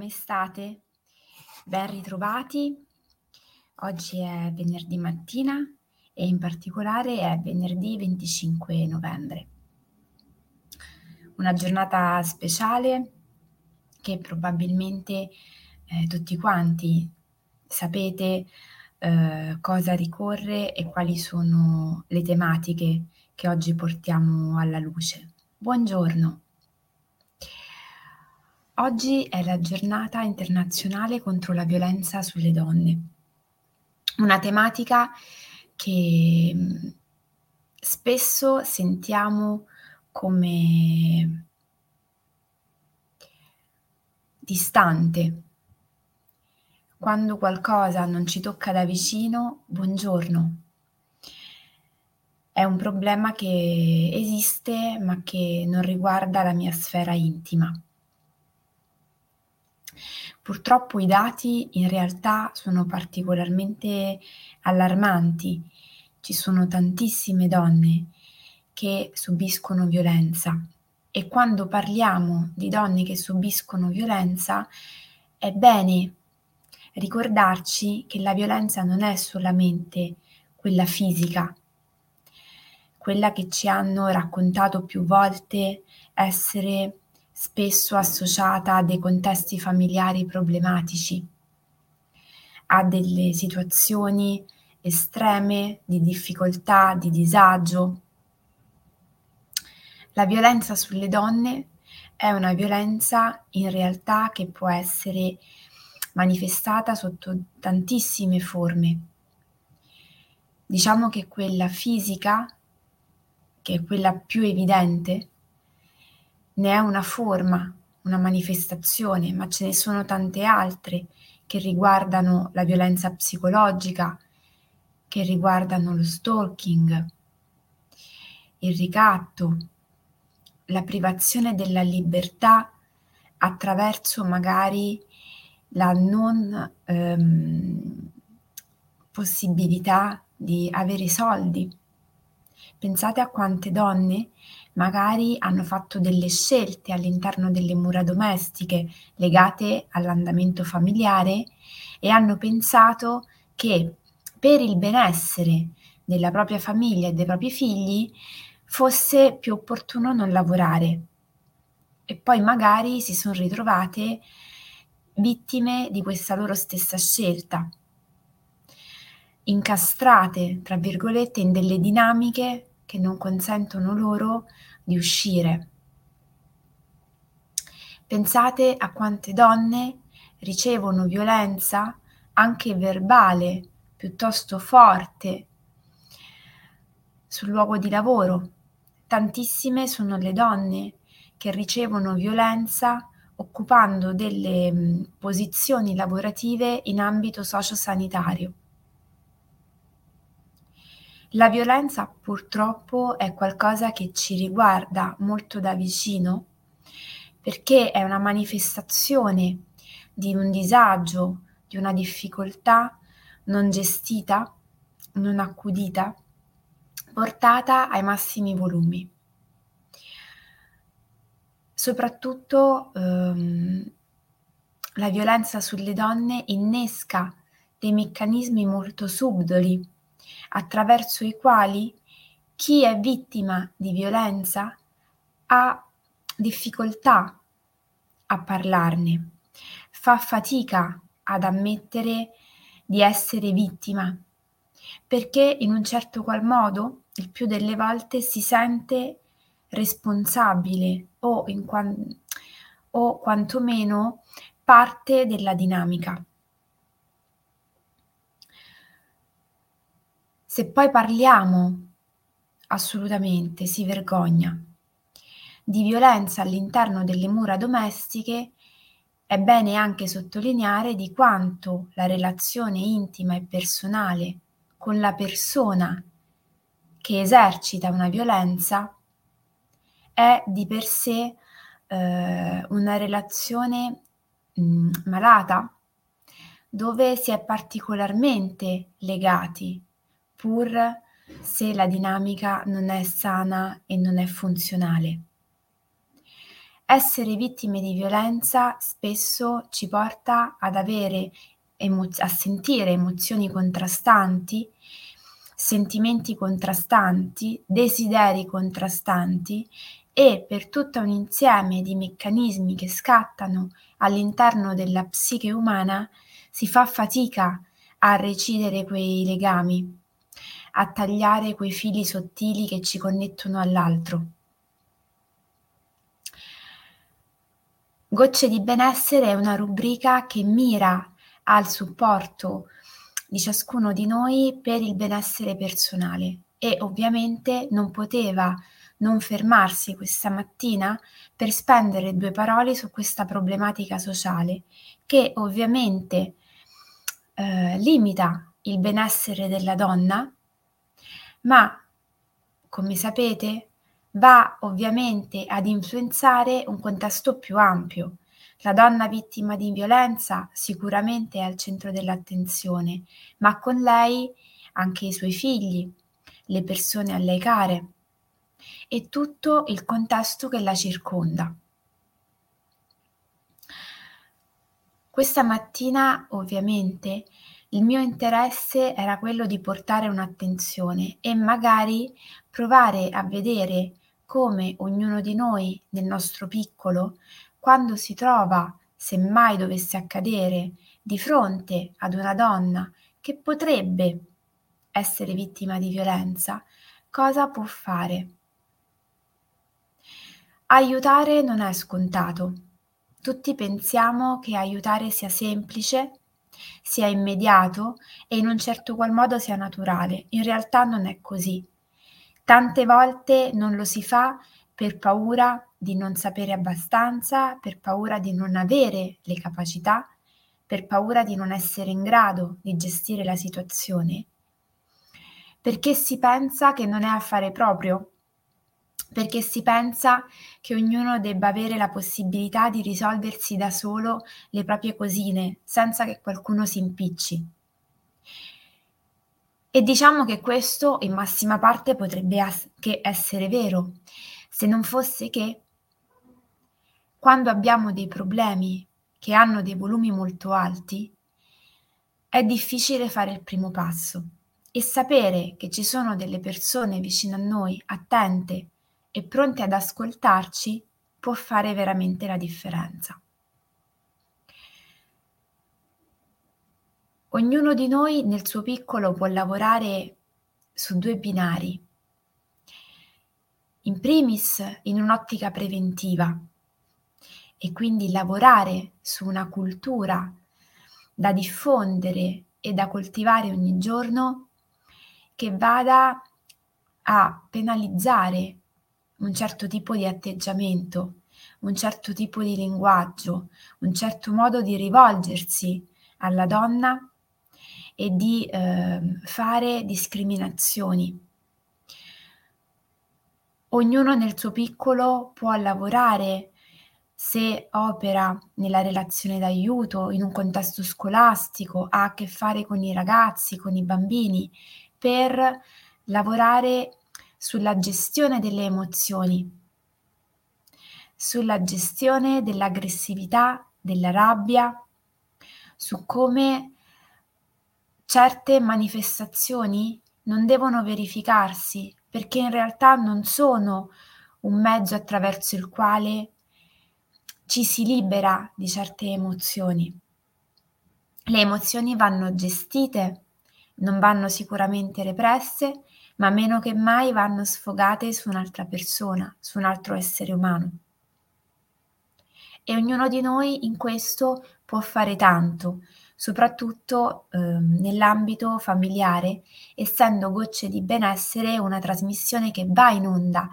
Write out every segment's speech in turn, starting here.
come state? Ben ritrovati. Oggi è venerdì mattina e in particolare è venerdì 25 novembre. Una giornata speciale che probabilmente eh, tutti quanti sapete eh, cosa ricorre e quali sono le tematiche che oggi portiamo alla luce. Buongiorno. Oggi è la giornata internazionale contro la violenza sulle donne, una tematica che mm, spesso sentiamo come distante. Quando qualcosa non ci tocca da vicino, buongiorno. È un problema che esiste ma che non riguarda la mia sfera intima. Purtroppo i dati in realtà sono particolarmente allarmanti. Ci sono tantissime donne che subiscono violenza e quando parliamo di donne che subiscono violenza è bene ricordarci che la violenza non è solamente quella fisica, quella che ci hanno raccontato più volte essere spesso associata a dei contesti familiari problematici, a delle situazioni estreme di difficoltà, di disagio. La violenza sulle donne è una violenza in realtà che può essere manifestata sotto tantissime forme. Diciamo che quella fisica, che è quella più evidente, ne è una forma, una manifestazione, ma ce ne sono tante altre che riguardano la violenza psicologica, che riguardano lo stalking, il ricatto, la privazione della libertà attraverso magari la non ehm, possibilità di avere soldi. Pensate a quante donne magari hanno fatto delle scelte all'interno delle mura domestiche legate all'andamento familiare e hanno pensato che per il benessere della propria famiglia e dei propri figli fosse più opportuno non lavorare. E poi magari si sono ritrovate vittime di questa loro stessa scelta, incastrate, tra virgolette, in delle dinamiche che non consentono loro di uscire. Pensate a quante donne ricevono violenza anche verbale piuttosto forte sul luogo di lavoro. Tantissime sono le donne che ricevono violenza occupando delle posizioni lavorative in ambito sociosanitario. La violenza purtroppo è qualcosa che ci riguarda molto da vicino perché è una manifestazione di un disagio, di una difficoltà non gestita, non accudita, portata ai massimi volumi. Soprattutto ehm, la violenza sulle donne innesca dei meccanismi molto subdoli attraverso i quali chi è vittima di violenza ha difficoltà a parlarne, fa fatica ad ammettere di essere vittima, perché in un certo qual modo, il più delle volte, si sente responsabile o, in o quantomeno parte della dinamica. Se poi parliamo, assolutamente si vergogna, di violenza all'interno delle mura domestiche, è bene anche sottolineare di quanto la relazione intima e personale con la persona che esercita una violenza è di per sé eh, una relazione mh, malata dove si è particolarmente legati pur se la dinamica non è sana e non è funzionale. essere vittime di violenza spesso ci porta ad avere a sentire emozioni contrastanti, sentimenti contrastanti, desideri contrastanti e per tutto un insieme di meccanismi che scattano all'interno della psiche umana si fa fatica a recidere quei legami, a tagliare quei fili sottili che ci connettono all'altro. Gocce di benessere è una rubrica che mira al supporto di ciascuno di noi per il benessere personale e ovviamente non poteva non fermarsi questa mattina per spendere due parole su questa problematica sociale che ovviamente eh, limita il benessere della donna, ma come sapete va ovviamente ad influenzare un contesto più ampio. La donna vittima di violenza sicuramente è al centro dell'attenzione, ma con lei anche i suoi figli, le persone a lei care e tutto il contesto che la circonda. Questa mattina ovviamente il mio interesse era quello di portare un'attenzione e magari provare a vedere come ognuno di noi nel nostro piccolo, quando si trova, se mai dovesse accadere, di fronte ad una donna che potrebbe essere vittima di violenza, cosa può fare? Aiutare non è scontato. Tutti pensiamo che aiutare sia semplice, sia immediato e in un certo qual modo sia naturale. In realtà non è così. Tante volte non lo si fa per paura di non sapere abbastanza, per paura di non avere le capacità, per paura di non essere in grado di gestire la situazione, perché si pensa che non è affare proprio, perché si pensa che ognuno debba avere la possibilità di risolversi da solo le proprie cosine senza che qualcuno si impicci. E diciamo che questo in massima parte potrebbe anche essere vero, se non fosse che quando abbiamo dei problemi che hanno dei volumi molto alti, è difficile fare il primo passo e sapere che ci sono delle persone vicino a noi, attente e pronte ad ascoltarci, può fare veramente la differenza. Ognuno di noi nel suo piccolo può lavorare su due binari. In primis in un'ottica preventiva e quindi lavorare su una cultura da diffondere e da coltivare ogni giorno che vada a penalizzare un certo tipo di atteggiamento, un certo tipo di linguaggio, un certo modo di rivolgersi alla donna e di eh, fare discriminazioni. Ognuno nel suo piccolo può lavorare se opera nella relazione d'aiuto, in un contesto scolastico, ha a che fare con i ragazzi, con i bambini, per lavorare sulla gestione delle emozioni, sulla gestione dell'aggressività, della rabbia, su come certe manifestazioni non devono verificarsi perché in realtà non sono un mezzo attraverso il quale ci si libera di certe emozioni. Le emozioni vanno gestite, non vanno sicuramente represse, ma meno che mai vanno sfogate su un'altra persona, su un altro essere umano. E ognuno di noi in questo può fare tanto, soprattutto eh, nell'ambito familiare, essendo Gocce di Benessere una trasmissione che va in onda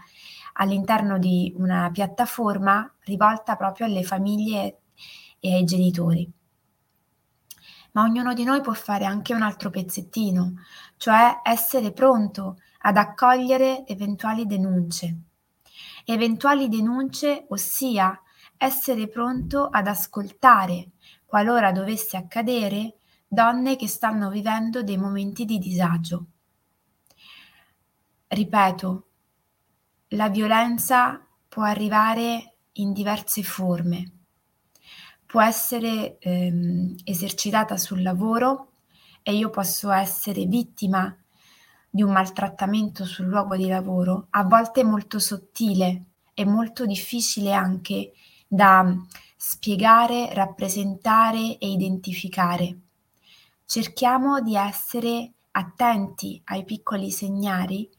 all'interno di una piattaforma rivolta proprio alle famiglie e ai genitori. Ma ognuno di noi può fare anche un altro pezzettino, cioè essere pronto ad accogliere eventuali denunce. Eventuali denunce, ossia essere pronto ad ascoltare qualora dovesse accadere, donne che stanno vivendo dei momenti di disagio. Ripeto, la violenza può arrivare in diverse forme. Può essere ehm, esercitata sul lavoro e io posso essere vittima di un maltrattamento sul luogo di lavoro, a volte molto sottile e molto difficile anche da spiegare, rappresentare e identificare. Cerchiamo di essere attenti ai piccoli segnali,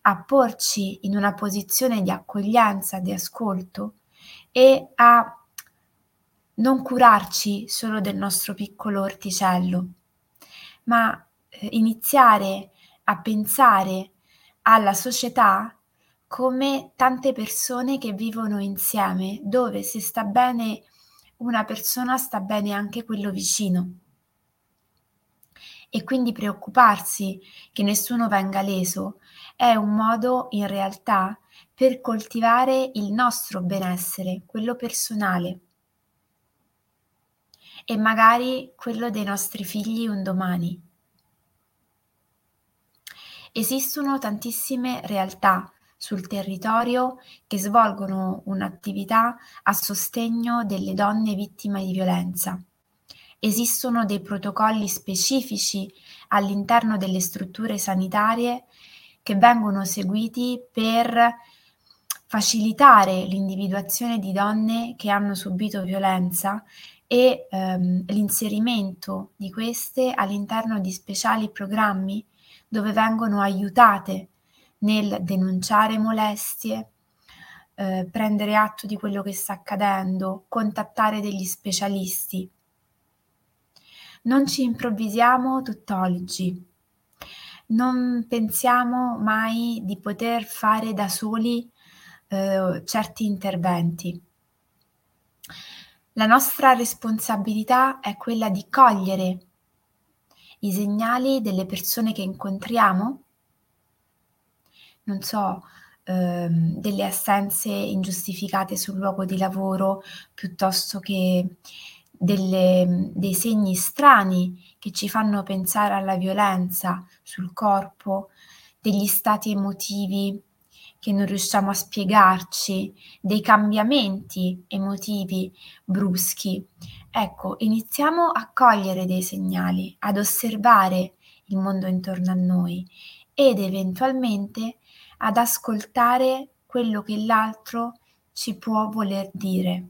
a porci in una posizione di accoglienza, di ascolto e a non curarci solo del nostro piccolo orticello, ma eh, iniziare a pensare alla società come tante persone che vivono insieme, dove se sta bene una persona sta bene anche quello vicino. E quindi preoccuparsi che nessuno venga leso è un modo in realtà per coltivare il nostro benessere, quello personale e magari quello dei nostri figli un domani. Esistono tantissime realtà sul territorio che svolgono un'attività a sostegno delle donne vittime di violenza. Esistono dei protocolli specifici all'interno delle strutture sanitarie che vengono seguiti per facilitare l'individuazione di donne che hanno subito violenza e ehm, l'inserimento di queste all'interno di speciali programmi dove vengono aiutate nel denunciare molestie, eh, prendere atto di quello che sta accadendo, contattare degli specialisti. Non ci improvvisiamo tutt'oggi, non pensiamo mai di poter fare da soli eh, certi interventi. La nostra responsabilità è quella di cogliere i segnali delle persone che incontriamo, non so, ehm, delle assenze ingiustificate sul luogo di lavoro, piuttosto che delle, dei segni strani che ci fanno pensare alla violenza sul corpo, degli stati emotivi che non riusciamo a spiegarci, dei cambiamenti emotivi bruschi. Ecco, iniziamo a cogliere dei segnali, ad osservare il mondo intorno a noi ed eventualmente ad ascoltare quello che l'altro ci può voler dire.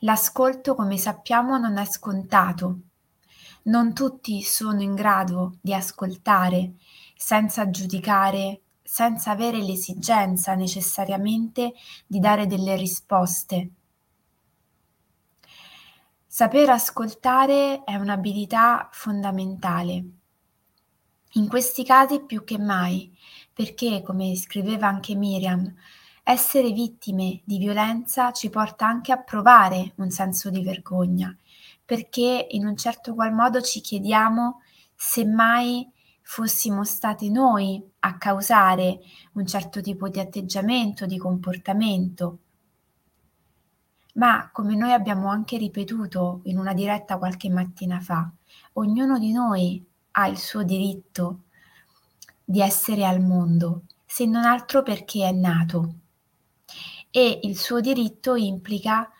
L'ascolto, come sappiamo, non è scontato. Non tutti sono in grado di ascoltare senza giudicare senza avere l'esigenza necessariamente di dare delle risposte. Saper ascoltare è un'abilità fondamentale. In questi casi più che mai, perché, come scriveva anche Miriam, essere vittime di violenza ci porta anche a provare un senso di vergogna, perché in un certo qual modo ci chiediamo se mai fossimo state noi a causare un certo tipo di atteggiamento, di comportamento. Ma come noi abbiamo anche ripetuto in una diretta qualche mattina fa, ognuno di noi ha il suo diritto di essere al mondo, se non altro perché è nato. E il suo diritto implica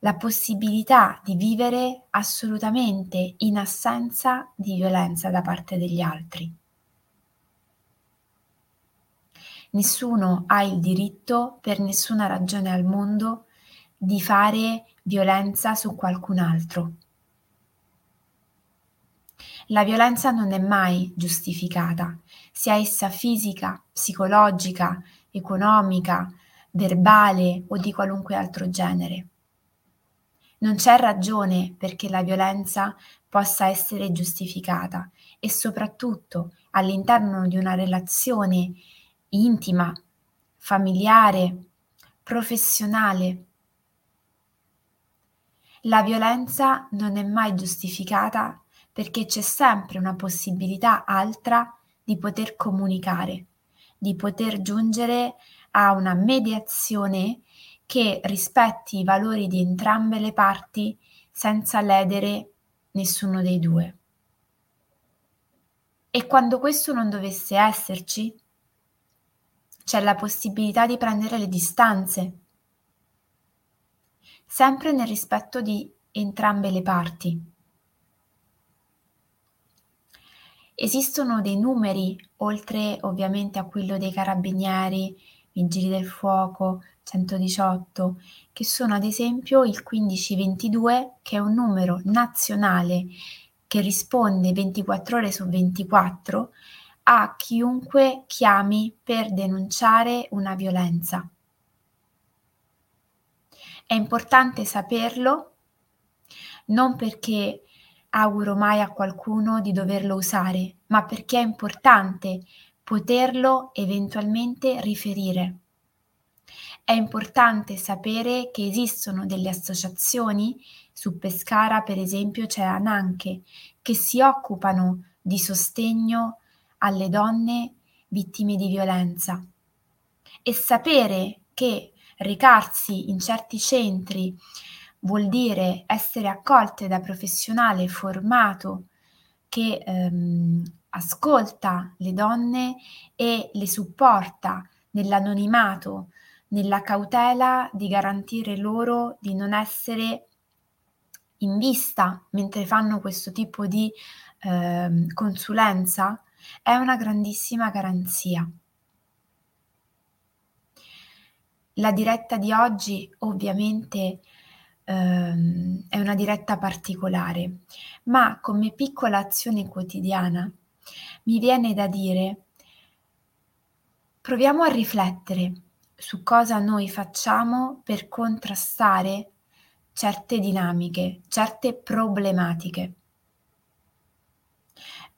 la possibilità di vivere assolutamente in assenza di violenza da parte degli altri. Nessuno ha il diritto, per nessuna ragione al mondo, di fare violenza su qualcun altro. La violenza non è mai giustificata, sia essa fisica, psicologica, economica, verbale o di qualunque altro genere. Non c'è ragione perché la violenza possa essere giustificata e soprattutto all'interno di una relazione intima, familiare, professionale. La violenza non è mai giustificata perché c'è sempre una possibilità altra di poter comunicare, di poter giungere a una mediazione che rispetti i valori di entrambe le parti senza ledere nessuno dei due. E quando questo non dovesse esserci, c'è la possibilità di prendere le distanze, sempre nel rispetto di entrambe le parti. Esistono dei numeri, oltre ovviamente a quello dei carabinieri, vigili del fuoco, 118, che sono ad esempio il 1522, che è un numero nazionale che risponde 24 ore su 24 a chiunque chiami per denunciare una violenza. È importante saperlo, non perché auguro mai a qualcuno di doverlo usare, ma perché è importante poterlo eventualmente riferire. È importante sapere che esistono delle associazioni, su Pescara per esempio c'è Ananche, che si occupano di sostegno alle donne vittime di violenza. E sapere che recarsi in certi centri vuol dire essere accolte da professionale formato che ehm, ascolta le donne e le supporta nell'anonimato, nella cautela di garantire loro di non essere in vista mentre fanno questo tipo di eh, consulenza è una grandissima garanzia. La diretta di oggi ovviamente ehm, è una diretta particolare, ma come piccola azione quotidiana mi viene da dire proviamo a riflettere su cosa noi facciamo per contrastare certe dinamiche, certe problematiche.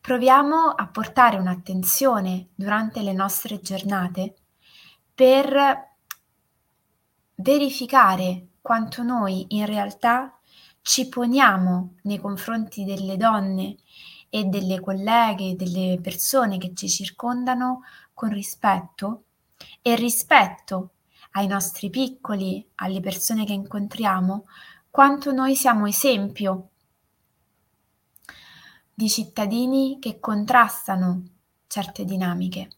Proviamo a portare un'attenzione durante le nostre giornate per verificare quanto noi in realtà ci poniamo nei confronti delle donne e delle colleghe, delle persone che ci circondano con rispetto e rispetto ai nostri piccoli, alle persone che incontriamo, quanto noi siamo esempio di cittadini che contrastano certe dinamiche.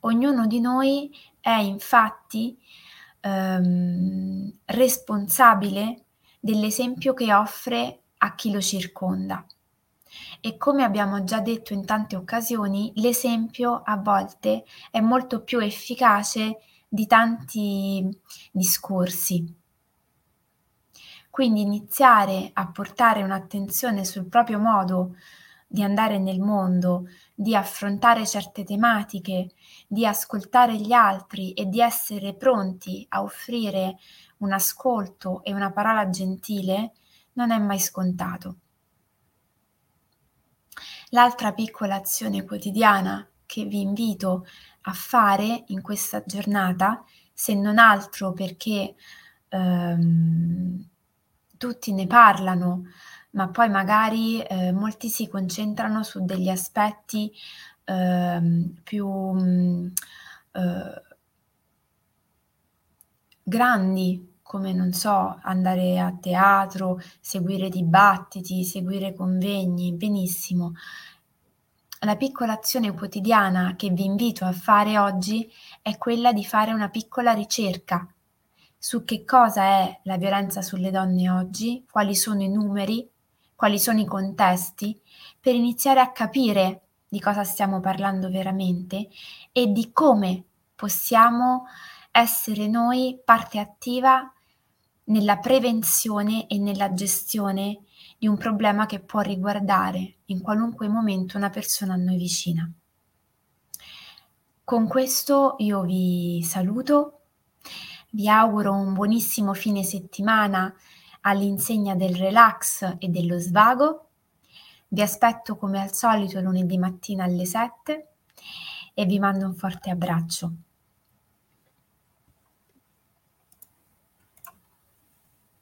Ognuno di noi è infatti ehm, responsabile dell'esempio che offre a chi lo circonda. E come abbiamo già detto in tante occasioni, l'esempio a volte è molto più efficace di tanti discorsi. Quindi iniziare a portare un'attenzione sul proprio modo di andare nel mondo, di affrontare certe tematiche, di ascoltare gli altri e di essere pronti a offrire un ascolto e una parola gentile, non è mai scontato. L'altra piccola azione quotidiana che vi invito a fare in questa giornata, se non altro perché ehm, tutti ne parlano, ma poi magari eh, molti si concentrano su degli aspetti eh, più mh, mm, eh, grandi, come non so, andare a teatro, seguire dibattiti, seguire convegni, benissimo. La piccola azione quotidiana che vi invito a fare oggi è quella di fare una piccola ricerca su che cosa è la violenza sulle donne oggi, quali sono i numeri, quali sono i contesti, per iniziare a capire di cosa stiamo parlando veramente e di come possiamo essere noi parte attiva nella prevenzione e nella gestione di un problema che può riguardare in qualunque momento una persona a noi vicina. Con questo io vi saluto vi auguro un buonissimo fine settimana all'insegna del relax e dello svago. Vi aspetto come al solito lunedì mattina alle 7 e vi mando un forte abbraccio.